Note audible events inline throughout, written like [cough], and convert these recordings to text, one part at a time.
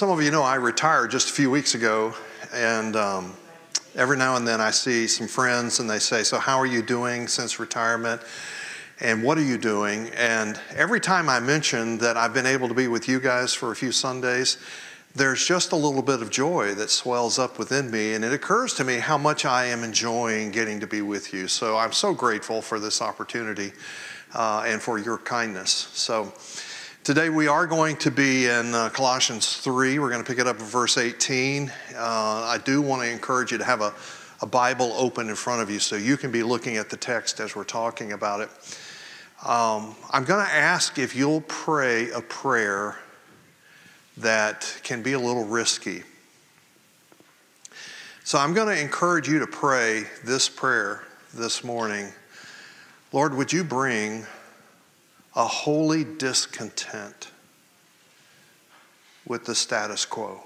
some of you know I retired just a few weeks ago, and um, every now and then I see some friends and they say, So, how are you doing since retirement? And what are you doing? And every time I mention that I've been able to be with you guys for a few Sundays, there's just a little bit of joy that swells up within me. And it occurs to me how much I am enjoying getting to be with you. So, I'm so grateful for this opportunity uh, and for your kindness. So, Today we are going to be in uh, Colossians 3. We're going to pick it up at verse 18. Uh, I do want to encourage you to have a, a Bible open in front of you so you can be looking at the text as we're talking about it. Um, I'm going to ask if you'll pray a prayer that can be a little risky. So I'm going to encourage you to pray this prayer this morning. Lord, would you bring a holy discontent with the status quo.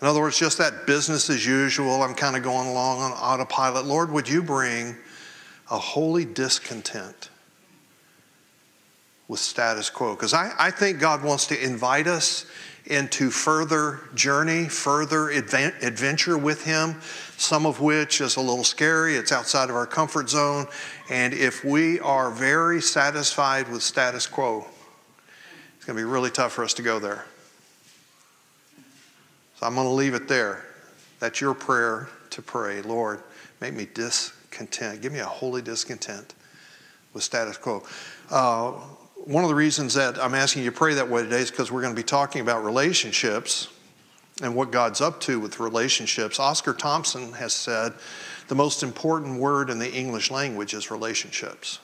In other words, just that business as usual, I'm kind of going along on autopilot. Lord, would you bring a holy discontent with status quo? Because I, I think God wants to invite us into further journey, further adventure with Him, some of which is a little scary. It's outside of our comfort zone. And if we are very satisfied with status quo, it's going to be really tough for us to go there. So I'm going to leave it there. That's your prayer to pray. Lord, make me discontent. Give me a holy discontent with status quo. Uh, one of the reasons that I'm asking you to pray that way today is because we're going to be talking about relationships and what God's up to with relationships. Oscar Thompson has said the most important word in the English language is relationships.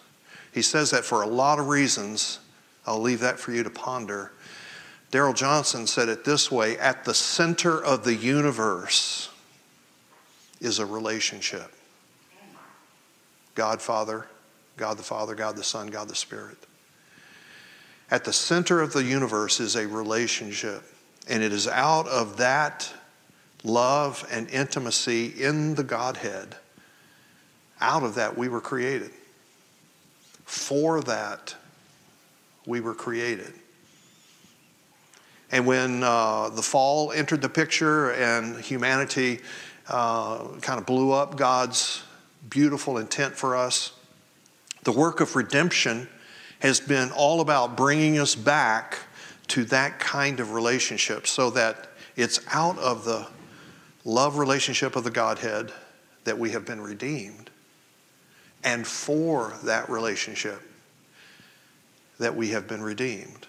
He says that for a lot of reasons. I'll leave that for you to ponder. Darrell Johnson said it this way at the center of the universe is a relationship God Father, God the Father, God the Son, God the Spirit. At the center of the universe is a relationship. And it is out of that love and intimacy in the Godhead, out of that we were created. For that we were created. And when uh, the fall entered the picture and humanity uh, kind of blew up God's beautiful intent for us, the work of redemption has been all about bringing us back to that kind of relationship so that it's out of the love relationship of the Godhead that we have been redeemed. And for that relationship that we have been redeemed.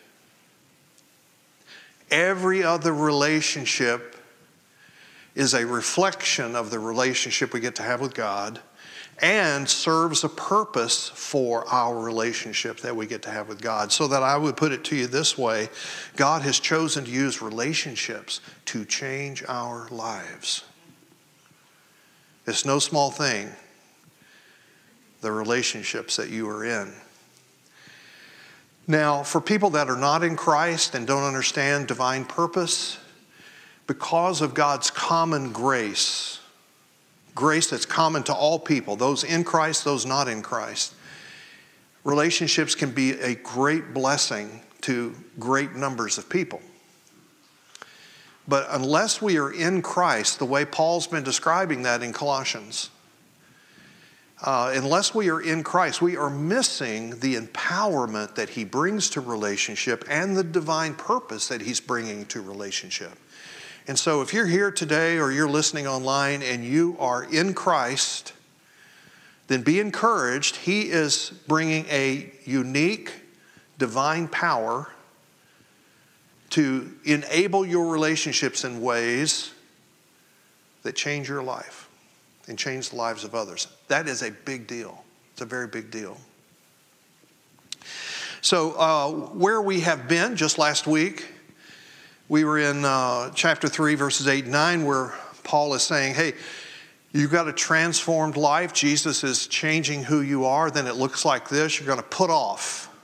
Every other relationship is a reflection of the relationship we get to have with God and serves a purpose for our relationship that we get to have with God. So that I would put it to you this way God has chosen to use relationships to change our lives. It's no small thing, the relationships that you are in. Now, for people that are not in Christ and don't understand divine purpose, because of God's common grace, grace that's common to all people, those in Christ, those not in Christ. Relationships can be a great blessing to great numbers of people. But unless we are in Christ, the way Paul's been describing that in Colossians, uh, unless we are in Christ, we are missing the empowerment that he brings to relationship and the divine purpose that he's bringing to relationship. And so, if you're here today or you're listening online and you are in Christ, then be encouraged. He is bringing a unique divine power to enable your relationships in ways that change your life and change the lives of others. That is a big deal. It's a very big deal. So, uh, where we have been just last week, we were in uh, chapter 3, verses 8 and 9, where Paul is saying, Hey, you've got a transformed life. Jesus is changing who you are. Then it looks like this. You're going to put off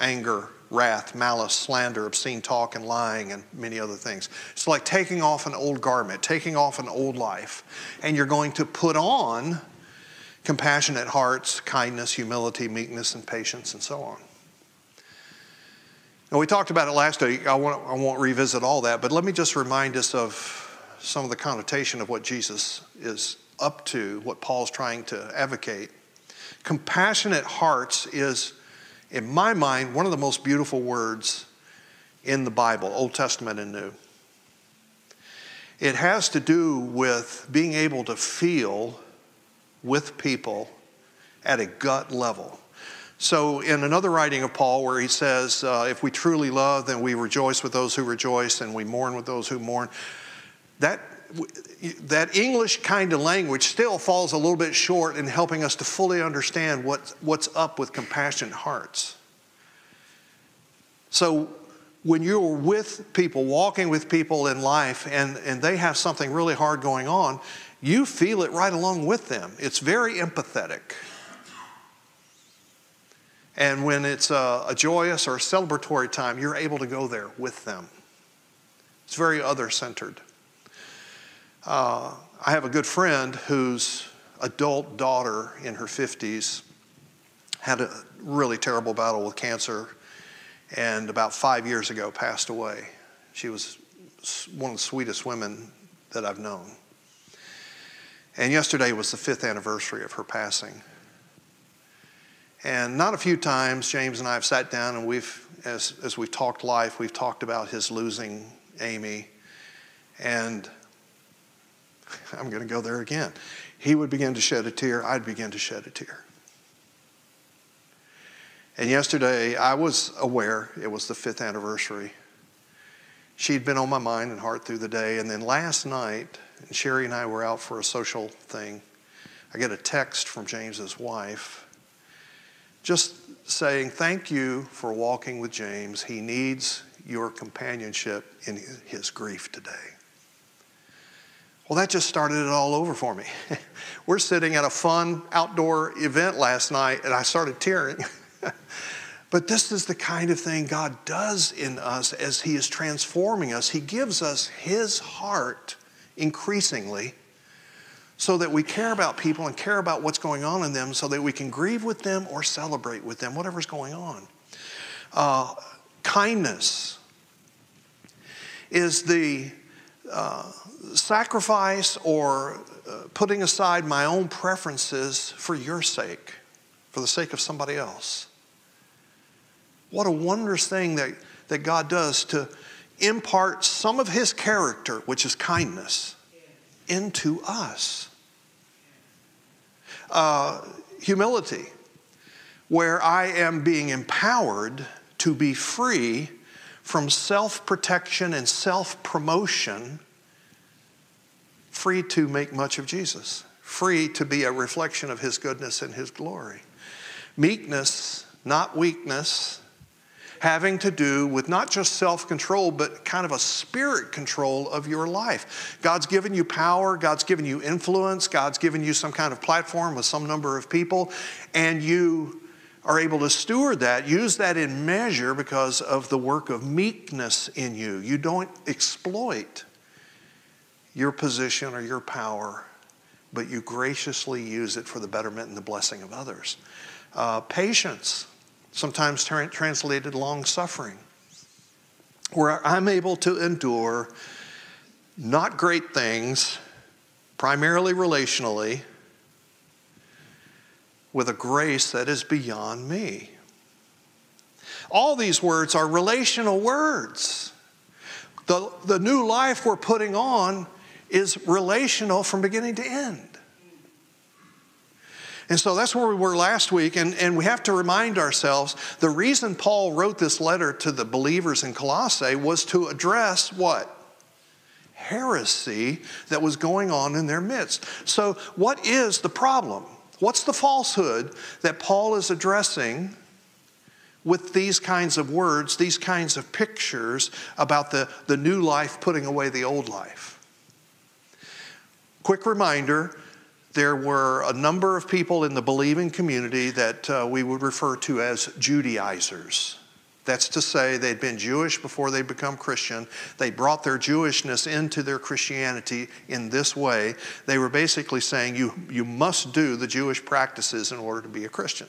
anger, wrath, malice, slander, obscene talk, and lying, and many other things. It's like taking off an old garment, taking off an old life. And you're going to put on compassionate hearts, kindness, humility, meekness, and patience, and so on. We talked about it last week. I won't, I won't revisit all that, but let me just remind us of some of the connotation of what Jesus is up to, what Paul's trying to advocate. Compassionate hearts is, in my mind, one of the most beautiful words in the Bible, Old Testament and New. It has to do with being able to feel with people at a gut level. So, in another writing of Paul, where he says, uh, If we truly love, then we rejoice with those who rejoice, and we mourn with those who mourn. That, that English kind of language still falls a little bit short in helping us to fully understand what, what's up with compassionate hearts. So, when you're with people, walking with people in life, and, and they have something really hard going on, you feel it right along with them. It's very empathetic. And when it's a, a joyous or a celebratory time, you're able to go there with them. It's very other centered. Uh, I have a good friend whose adult daughter in her 50s had a really terrible battle with cancer and about five years ago passed away. She was one of the sweetest women that I've known. And yesterday was the fifth anniversary of her passing. And not a few times, James and I have sat down and we've, as, as we've talked life, we've talked about his losing Amy. And [laughs] I'm going to go there again. He would begin to shed a tear, I'd begin to shed a tear. And yesterday, I was aware it was the fifth anniversary. She'd been on my mind and heart through the day. And then last night, and Sherry and I were out for a social thing. I get a text from James's wife just saying, Thank you for walking with James. He needs your companionship in his grief today. Well, that just started it all over for me. [laughs] We're sitting at a fun outdoor event last night, and I started tearing. [laughs] but this is the kind of thing God does in us as He is transforming us. He gives us His heart increasingly so that we care about people and care about what's going on in them so that we can grieve with them or celebrate with them, whatever's going on. Uh, kindness is the uh, sacrifice or uh, putting aside my own preferences for your sake, for the sake of somebody else. What a wondrous thing that, that God does to impart some of His character, which is kindness, into us. Uh, humility, where I am being empowered to be free from self protection and self promotion, free to make much of Jesus, free to be a reflection of His goodness and His glory. Meekness, not weakness, having to do with not just self control, but kind of a spirit control of your life. God's given you power, God's given you influence, God's given you some kind of platform with some number of people, and you are able to steward that, use that in measure because of the work of meekness in you. You don't exploit your position or your power, but you graciously use it for the betterment and the blessing of others. Uh, patience sometimes tra- translated long suffering, where I'm able to endure not great things, primarily relationally, with a grace that is beyond me. All these words are relational words. The, the new life we're putting on is relational from beginning to end. And so that's where we were last week. And, and we have to remind ourselves the reason Paul wrote this letter to the believers in Colossae was to address what? Heresy that was going on in their midst. So, what is the problem? What's the falsehood that Paul is addressing with these kinds of words, these kinds of pictures about the, the new life putting away the old life? Quick reminder there were a number of people in the believing community that uh, we would refer to as Judaizers. That's to say, they'd been Jewish before they become Christian. They brought their Jewishness into their Christianity in this way. They were basically saying, you, you must do the Jewish practices in order to be a Christian.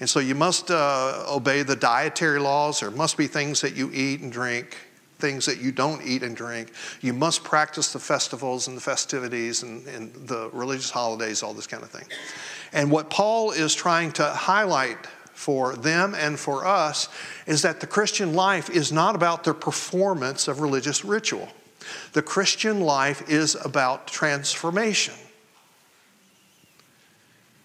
And so you must uh, obey the dietary laws. There must be things that you eat and drink, things that you don't eat and drink. You must practice the festivals and the festivities and, and the religious holidays, all this kind of thing. And what Paul is trying to highlight for them and for us is that the Christian life is not about the performance of religious ritual. The Christian life is about transformation,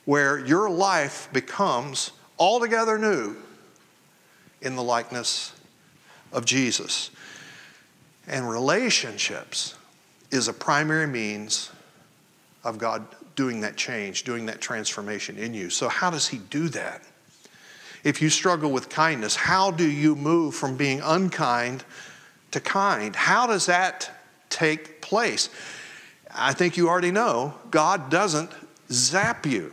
where your life becomes altogether new in the likeness of Jesus. And relationships is a primary means of God doing that change, doing that transformation in you. So, how does He do that? If you struggle with kindness, how do you move from being unkind to kind? How does that take place? I think you already know God doesn't zap you.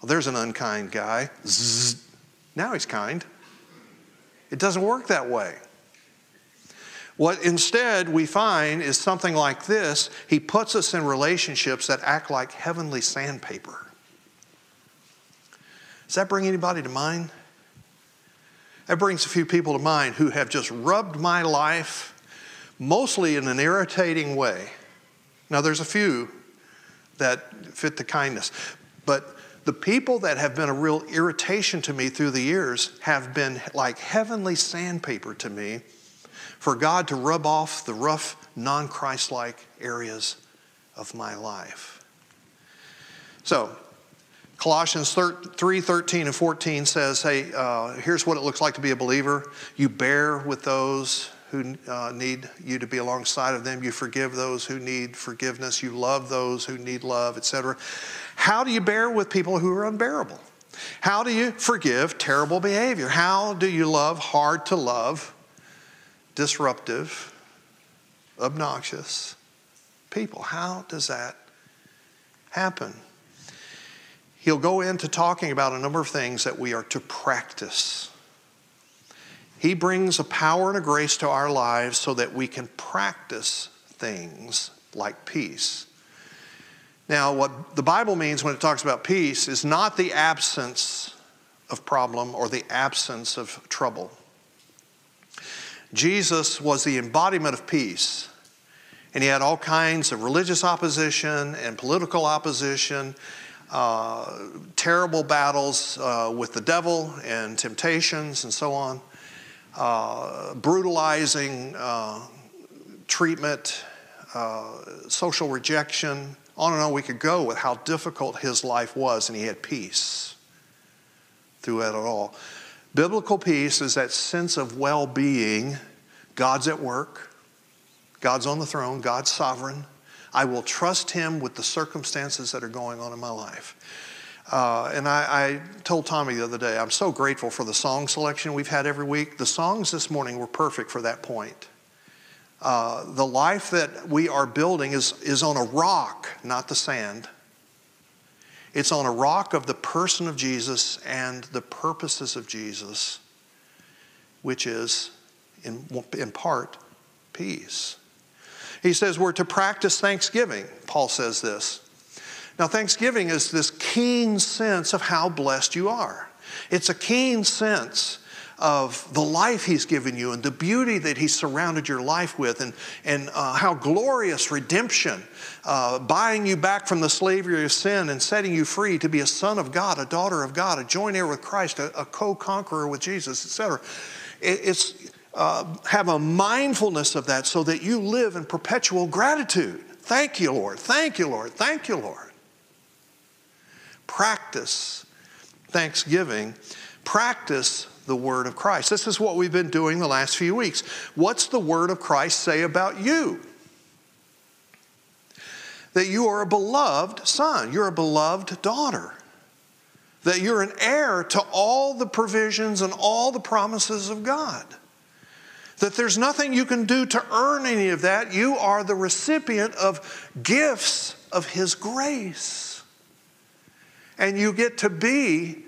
Well, there's an unkind guy. Zzz. Now he's kind. It doesn't work that way. What instead we find is something like this He puts us in relationships that act like heavenly sandpaper. Does that bring anybody to mind? That brings a few people to mind who have just rubbed my life mostly in an irritating way. Now, there's a few that fit the kindness, but the people that have been a real irritation to me through the years have been like heavenly sandpaper to me for God to rub off the rough, non Christ like areas of my life. So, Colossians 3 13 and 14 says, Hey, uh, here's what it looks like to be a believer. You bear with those who uh, need you to be alongside of them. You forgive those who need forgiveness. You love those who need love, etc. How do you bear with people who are unbearable? How do you forgive terrible behavior? How do you love hard to love, disruptive, obnoxious people? How does that happen? He'll go into talking about a number of things that we are to practice he brings a power and a grace to our lives so that we can practice things like peace. Now, what the Bible means when it talks about peace is not the absence of problem or the absence of trouble. Jesus was the embodiment of peace, and he had all kinds of religious opposition and political opposition, uh, terrible battles uh, with the devil and temptations and so on uh, brutalizing uh, treatment, uh, social rejection. On and on we could go with how difficult his life was, and he had peace through it all. Biblical peace is that sense of well being. God's at work, God's on the throne, God's sovereign. I will trust him with the circumstances that are going on in my life. Uh, and I, I, told Tommy the other day, I'm so grateful for the song selection we've had every week. The songs this morning were perfect for that point. Uh, the life that we are building is, is on a rock, not the sand. It's on a rock of the person of Jesus and the purposes of Jesus, which is, in, in part, peace. He says we're to practice thanksgiving. Paul says this. Now, Thanksgiving is this keen sense of how blessed you are. It's a keen sense of the life He's given you and the beauty that He's surrounded your life with, and, and uh, how glorious redemption, uh, buying you back from the slavery of sin and setting you free to be a son of God, a daughter of God, a joint heir with Christ, a, a co conqueror with Jesus, etc. It, it's uh, have a mindfulness of that so that you live in perpetual gratitude. Thank you, Lord. Thank you, Lord. Thank you, Lord practice thanksgiving, practice the word of Christ. This is what we've been doing the last few weeks. What's the word of Christ say about you? That you are a beloved son, you're a beloved daughter, that you're an heir to all the provisions and all the promises of God. That there's nothing you can do to earn any of that. You are the recipient of gifts of His grace and you get to be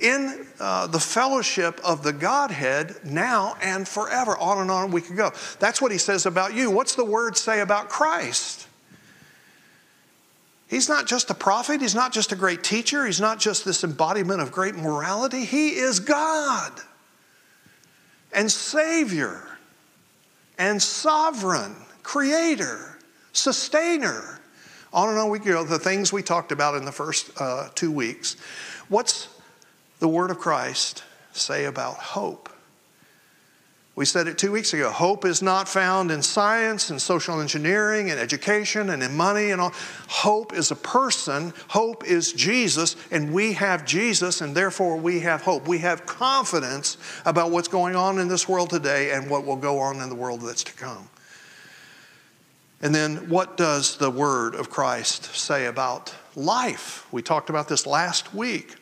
in uh, the fellowship of the Godhead now and forever. On and on we could go. That's what he says about you. What's the word say about Christ? He's not just a prophet, he's not just a great teacher, he's not just this embodiment of great morality. He is God and Savior and sovereign, creator, sustainer. On and on we go, the things we talked about in the first uh, two weeks. What's the Word of Christ say about hope? We said it two weeks ago. Hope is not found in science and social engineering and education and in money and all. Hope is a person. Hope is Jesus, and we have Jesus, and therefore we have hope. We have confidence about what's going on in this world today and what will go on in the world that's to come. And then, what does the word of Christ say about life? We talked about this last week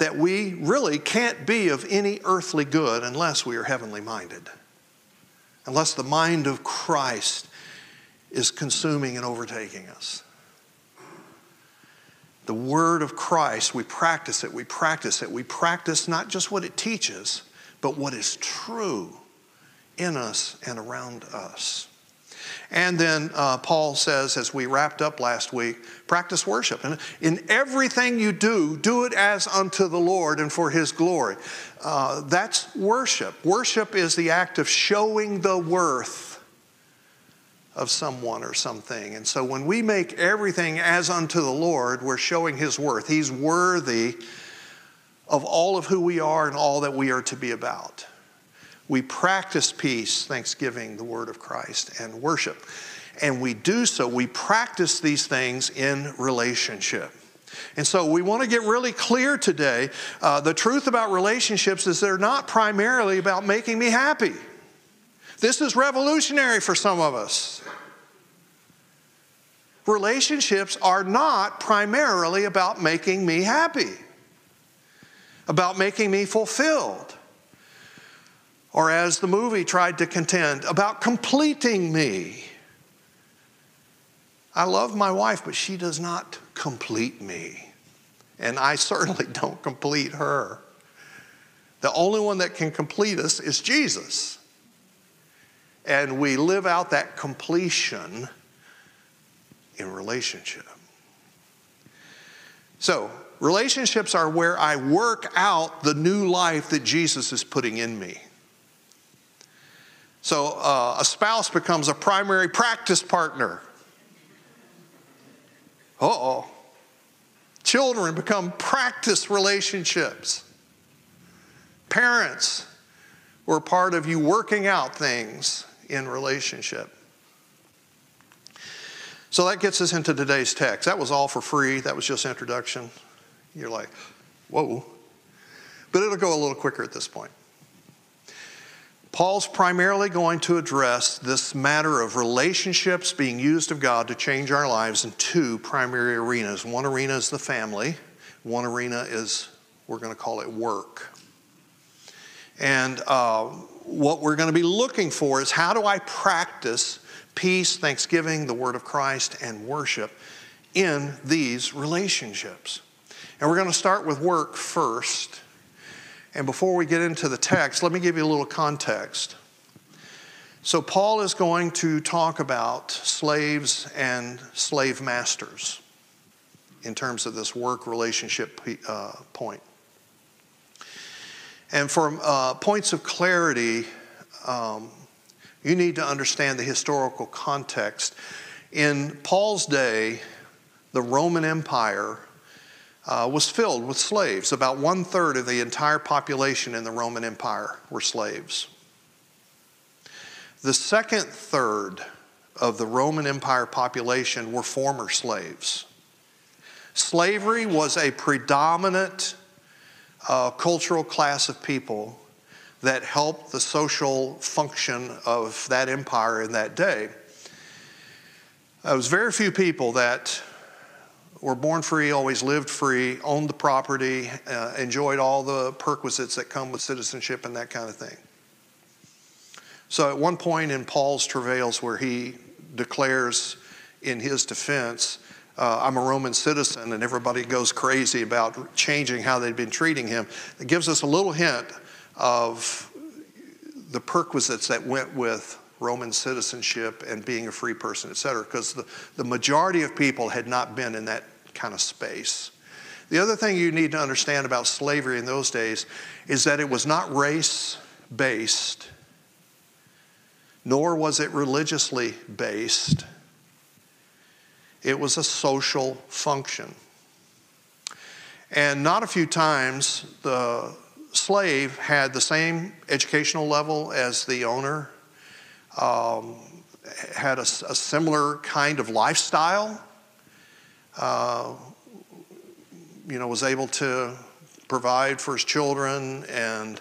that we really can't be of any earthly good unless we are heavenly minded, unless the mind of Christ is consuming and overtaking us. The word of Christ, we practice it, we practice it, we practice not just what it teaches, but what is true in us and around us. And then uh, Paul says, as we wrapped up last week, practice worship. And in everything you do, do it as unto the Lord and for his glory. Uh, that's worship. Worship is the act of showing the worth of someone or something. And so when we make everything as unto the Lord, we're showing his worth. He's worthy of all of who we are and all that we are to be about. We practice peace, thanksgiving, the word of Christ, and worship. And we do so, we practice these things in relationship. And so we want to get really clear today. Uh, the truth about relationships is they're not primarily about making me happy. This is revolutionary for some of us. Relationships are not primarily about making me happy, about making me fulfilled or as the movie tried to contend, about completing me. I love my wife, but she does not complete me. And I certainly [laughs] don't complete her. The only one that can complete us is Jesus. And we live out that completion in relationship. So, relationships are where I work out the new life that Jesus is putting in me. So uh, a spouse becomes a primary practice partner. Uh oh. Children become practice relationships. Parents were part of you working out things in relationship. So that gets us into today's text. That was all for free. That was just introduction. You're like, whoa. But it'll go a little quicker at this point. Paul's primarily going to address this matter of relationships being used of God to change our lives in two primary arenas. One arena is the family, one arena is, we're going to call it work. And uh, what we're going to be looking for is how do I practice peace, thanksgiving, the word of Christ, and worship in these relationships? And we're going to start with work first. And before we get into the text, let me give you a little context. So, Paul is going to talk about slaves and slave masters in terms of this work relationship uh, point. And for uh, points of clarity, um, you need to understand the historical context. In Paul's day, the Roman Empire uh, was filled with slaves. About one third of the entire population in the Roman Empire were slaves. The second third of the Roman Empire population were former slaves. Slavery was a predominant uh, cultural class of people that helped the social function of that empire in that day. There was very few people that were born free, always lived free, owned the property, uh, enjoyed all the perquisites that come with citizenship and that kind of thing. So, at one point in Paul's travails, where he declares in his defense, uh, I'm a Roman citizen, and everybody goes crazy about changing how they've been treating him, it gives us a little hint of the perquisites that went with Roman citizenship and being a free person, et cetera, because the, the majority of people had not been in that kind of space. The other thing you need to understand about slavery in those days is that it was not race based, nor was it religiously based. It was a social function. And not a few times the slave had the same educational level as the owner, um, had a, a, similar kind of lifestyle, uh, you know, was able to provide for his children and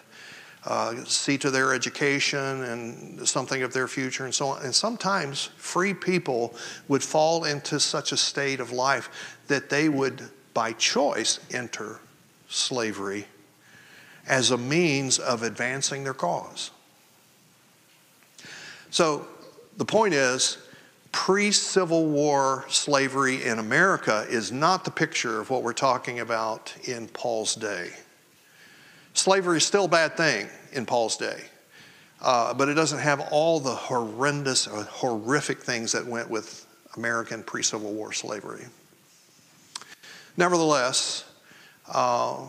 uh, see to their education and something of their future and so on. And sometimes free people would fall into such a state of life that they would, by choice, enter slavery as a means of advancing their cause. So the point is, pre Civil War slavery in America is not the picture of what we're talking about in Paul's day. Slavery is still a bad thing in Paul's day, uh, but it doesn't have all the horrendous, or horrific things that went with American pre Civil War slavery. Nevertheless, uh,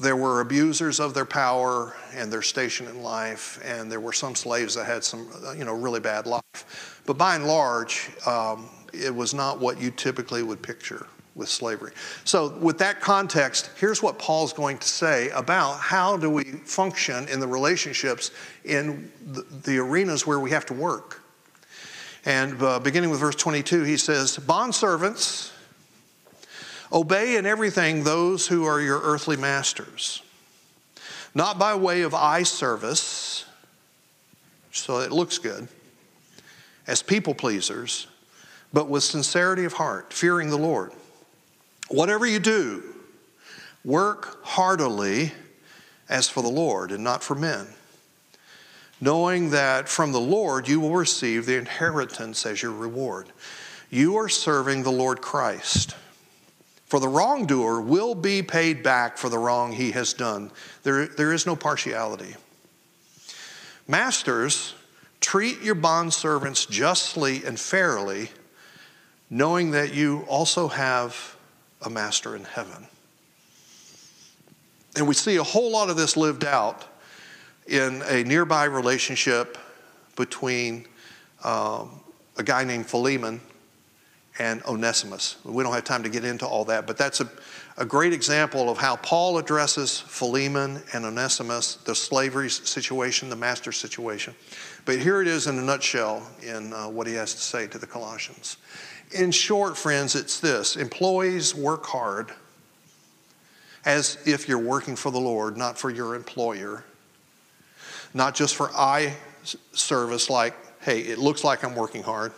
there were abusers of their power and their station in life, and there were some slaves that had some, uh, you know, really bad life. But by and large, um, it was not what you typically would picture with slavery. So, with that context, here's what Paul's going to say about how do we function in the relationships in the, the arenas where we have to work. And uh, beginning with verse 22, he says, Bondservants, Obey in everything those who are your earthly masters, not by way of eye service, so it looks good, as people pleasers, but with sincerity of heart, fearing the Lord. Whatever you do, work heartily as for the Lord and not for men, knowing that from the Lord you will receive the inheritance as your reward. You are serving the Lord Christ. For the wrongdoer will be paid back for the wrong he has done. There, there is no partiality. Masters, treat your bondservants justly and fairly, knowing that you also have a master in heaven. And we see a whole lot of this lived out in a nearby relationship between um, a guy named Philemon and Onesimus. We don't have time to get into all that, but that's a, a great example of how Paul addresses Philemon and Onesimus, the slavery situation, the master situation. But here it is in a nutshell in uh, what he has to say to the Colossians. In short, friends, it's this employees work hard as if you're working for the Lord, not for your employer, not just for eye service, like, hey, it looks like I'm working hard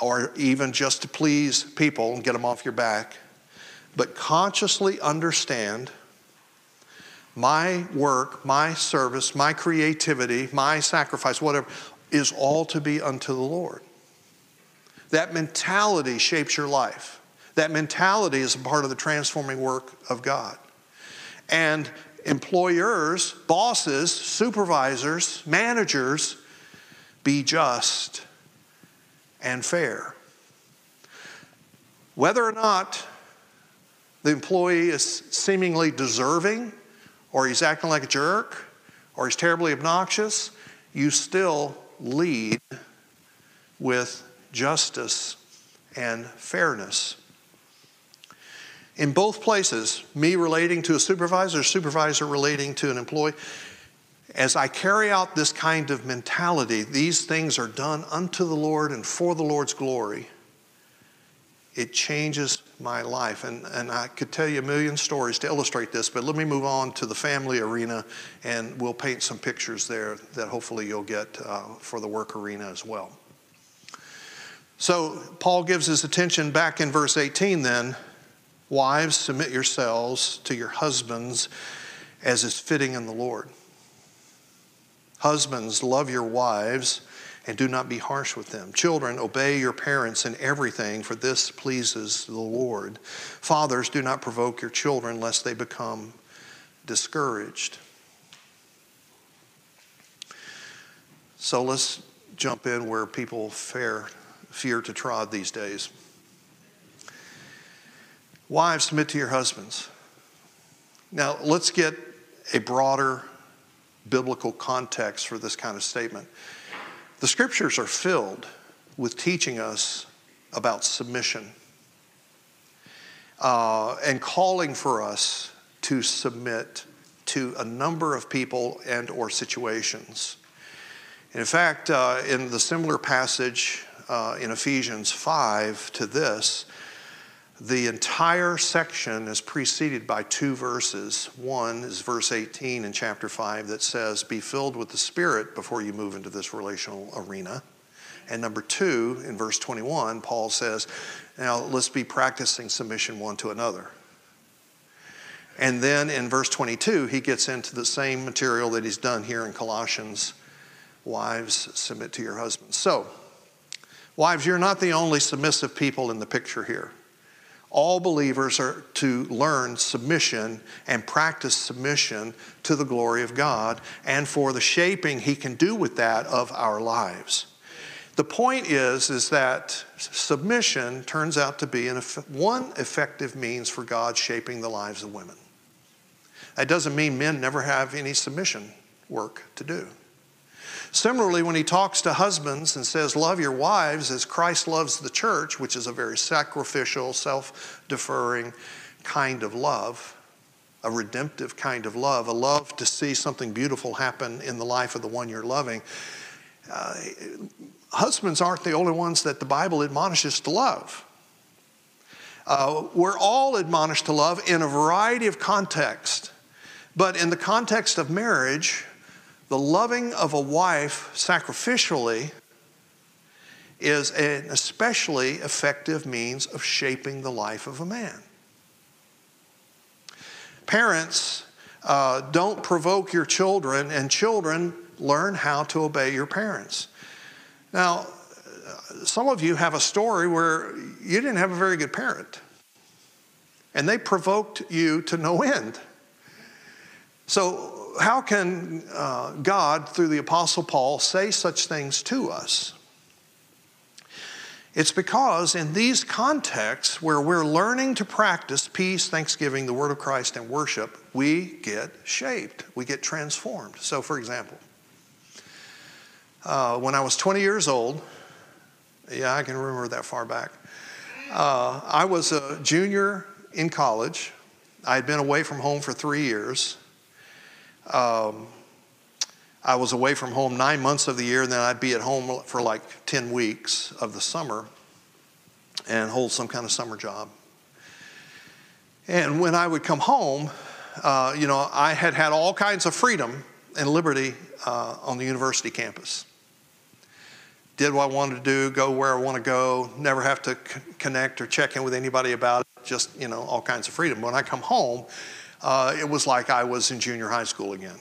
or even just to please people and get them off your back, but consciously understand my work, my service, my creativity, my sacrifice, whatever, is all to be unto the Lord. That mentality shapes your life. That mentality is a part of the transforming work of God. And employers, bosses, supervisors, managers, be just and fair. Whether or not the employee is seemingly deserving, or he's acting like a jerk, or he's terribly obnoxious, you still lead with justice and fairness. In both places, me relating to a supervisor, supervisor relating to an employee, as I carry out this kind of mentality, these things are done unto the Lord and for the Lord's glory. It changes my life. And, and I could tell you a million stories to illustrate this, but let me move on to the family arena and we'll paint some pictures there that hopefully you'll get uh, for the work arena as well. So, Paul gives his attention back in verse 18 then. Wives, submit yourselves to your husbands as is fitting in the Lord. Husbands, love your wives and do not be harsh with them. Children, obey your parents in everything, for this pleases the Lord. Fathers, do not provoke your children lest they become discouraged. So let's jump in where people fear, fear to trod these days. Wives, submit to your husbands. Now, let's get a broader biblical context for this kind of statement. The scriptures are filled with teaching us about submission uh, and calling for us to submit to a number of people and or situations. In fact, uh, in the similar passage uh, in Ephesians 5 to this, the entire section is preceded by two verses. One is verse 18 in chapter 5 that says, Be filled with the Spirit before you move into this relational arena. And number two, in verse 21, Paul says, Now let's be practicing submission one to another. And then in verse 22, he gets into the same material that he's done here in Colossians Wives, submit to your husbands. So, wives, you're not the only submissive people in the picture here all believers are to learn submission and practice submission to the glory of God and for the shaping he can do with that of our lives. The point is is that submission turns out to be an, one effective means for God shaping the lives of women. That doesn't mean men never have any submission work to do. Similarly, when he talks to husbands and says, Love your wives as Christ loves the church, which is a very sacrificial, self deferring kind of love, a redemptive kind of love, a love to see something beautiful happen in the life of the one you're loving. Uh, husbands aren't the only ones that the Bible admonishes to love. Uh, we're all admonished to love in a variety of contexts. But in the context of marriage, the loving of a wife sacrificially is an especially effective means of shaping the life of a man. Parents, uh, don't provoke your children, and children learn how to obey your parents. Now, some of you have a story where you didn't have a very good parent, and they provoked you to no end. So, how can uh, God, through the Apostle Paul, say such things to us? It's because in these contexts where we're learning to practice peace, thanksgiving, the word of Christ, and worship, we get shaped, we get transformed. So, for example, uh, when I was 20 years old, yeah, I can remember that far back, uh, I was a junior in college. I had been away from home for three years. Um, I was away from home nine months of the year, and then I'd be at home for like 10 weeks of the summer and hold some kind of summer job. And when I would come home, uh, you know, I had had all kinds of freedom and liberty uh, on the university campus. Did what I wanted to do, go where I want to go, never have to c- connect or check in with anybody about it, just, you know, all kinds of freedom. When I come home, uh, it was like I was in junior high school again.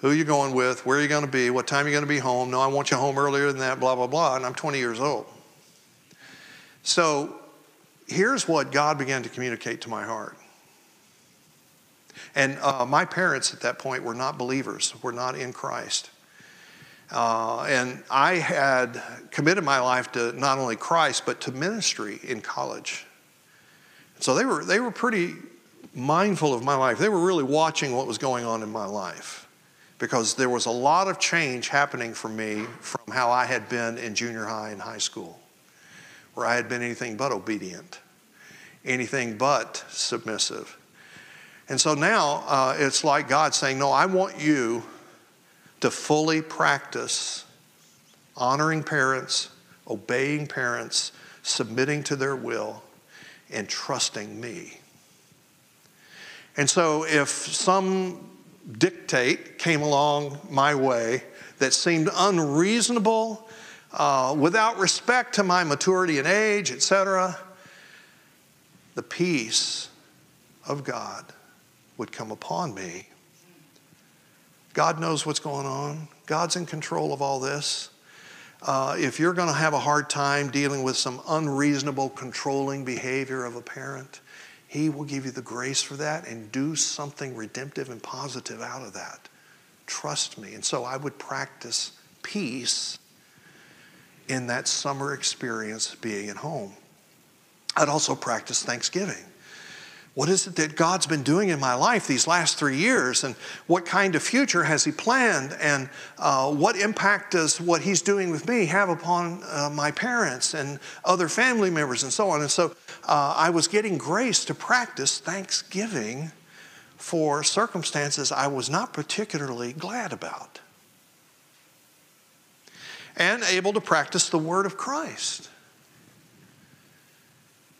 Who are you going with? Where are you going to be? What time are you going to be home? No, I want you home earlier than that, blah, blah, blah. And I'm 20 years old. So here's what God began to communicate to my heart. And uh, my parents at that point were not believers, were not in Christ. Uh, and I had committed my life to not only Christ, but to ministry in college. So they were, they were pretty mindful of my life. They were really watching what was going on in my life because there was a lot of change happening for me from how I had been in junior high and high school, where I had been anything but obedient, anything but submissive. And so now uh, it's like God saying, No, I want you to fully practice honoring parents, obeying parents, submitting to their will, and trusting me. And so if some dictate came along my way that seemed unreasonable, uh, without respect to my maturity and age, etc., the peace of God would come upon me. God knows what's going on. God's in control of all this. Uh, if you're going to have a hard time dealing with some unreasonable, controlling behavior of a parent, he will give you the grace for that and do something redemptive and positive out of that. trust me. And so I would practice peace in that summer experience being at home. I'd also practice thanksgiving. What is it that God's been doing in my life these last three years? And what kind of future has He planned? And uh, what impact does what He's doing with me have upon uh, my parents and other family members and so on? And so uh, I was getting grace to practice thanksgiving for circumstances I was not particularly glad about. And able to practice the word of Christ.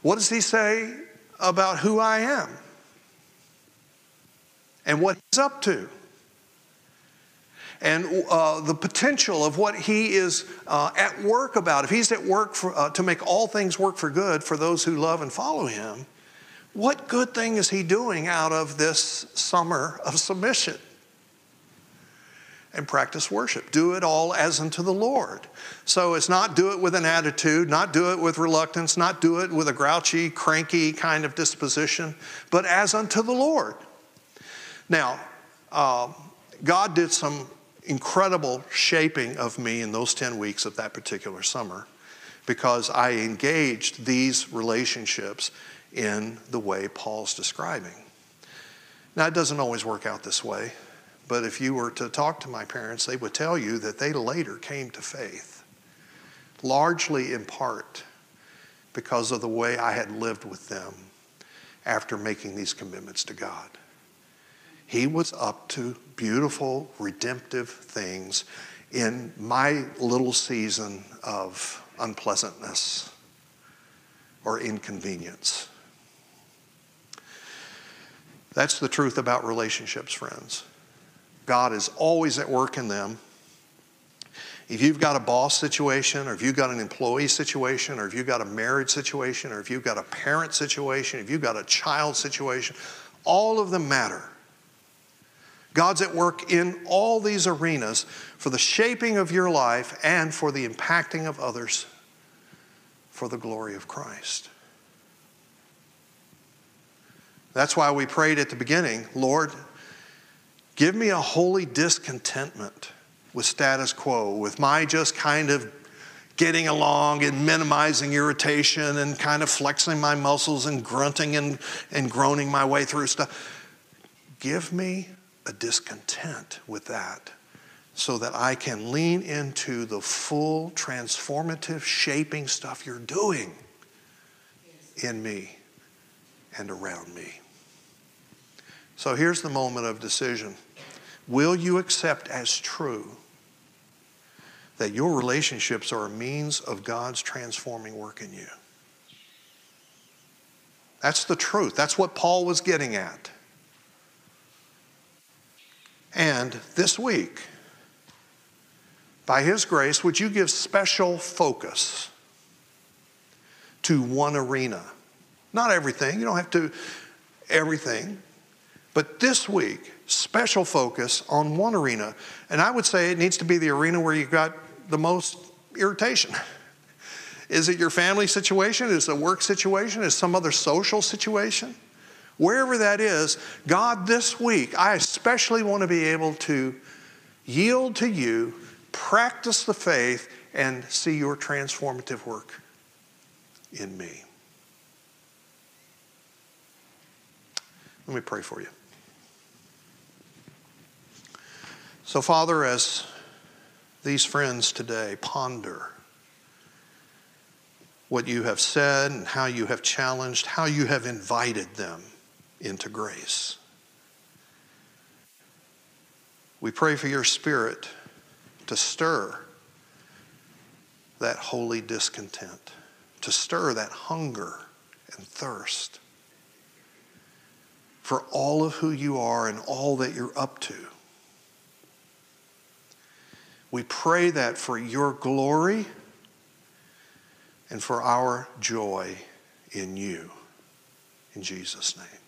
What does He say about who I am and what he's up to and uh, the potential of what he is uh, at work about. If he's at work for, uh, to make all things work for good for those who love and follow him, what good thing is he doing out of this summer of submission? And practice worship. Do it all as unto the Lord. So it's not do it with an attitude, not do it with reluctance, not do it with a grouchy, cranky kind of disposition, but as unto the Lord. Now, uh, God did some incredible shaping of me in those 10 weeks of that particular summer because I engaged these relationships in the way Paul's describing. Now, it doesn't always work out this way. But if you were to talk to my parents, they would tell you that they later came to faith, largely in part because of the way I had lived with them after making these commitments to God. He was up to beautiful, redemptive things in my little season of unpleasantness or inconvenience. That's the truth about relationships, friends. God is always at work in them. If you've got a boss situation, or if you've got an employee situation, or if you've got a marriage situation, or if you've got a parent situation, if you've got a child situation, all of them matter. God's at work in all these arenas for the shaping of your life and for the impacting of others for the glory of Christ. That's why we prayed at the beginning Lord, Give me a holy discontentment with status quo, with my just kind of getting along and minimizing irritation and kind of flexing my muscles and grunting and, and groaning my way through stuff. Give me a discontent with that so that I can lean into the full transformative shaping stuff you're doing in me and around me. So here's the moment of decision. Will you accept as true that your relationships are a means of God's transforming work in you? That's the truth. That's what Paul was getting at. And this week, by His grace, would you give special focus to one arena? Not everything, you don't have to everything, but this week, special focus on one arena. And I would say it needs to be the arena where you've got the most irritation. [laughs] Is it your family situation? Is it a work situation? Is some other social situation? Wherever that is, God, this week, I especially want to be able to yield to you, practice the faith, and see your transformative work in me. Let me pray for you. So, Father, as these friends today ponder what you have said and how you have challenged, how you have invited them into grace, we pray for your Spirit to stir that holy discontent, to stir that hunger and thirst for all of who you are and all that you're up to. We pray that for your glory and for our joy in you. In Jesus' name.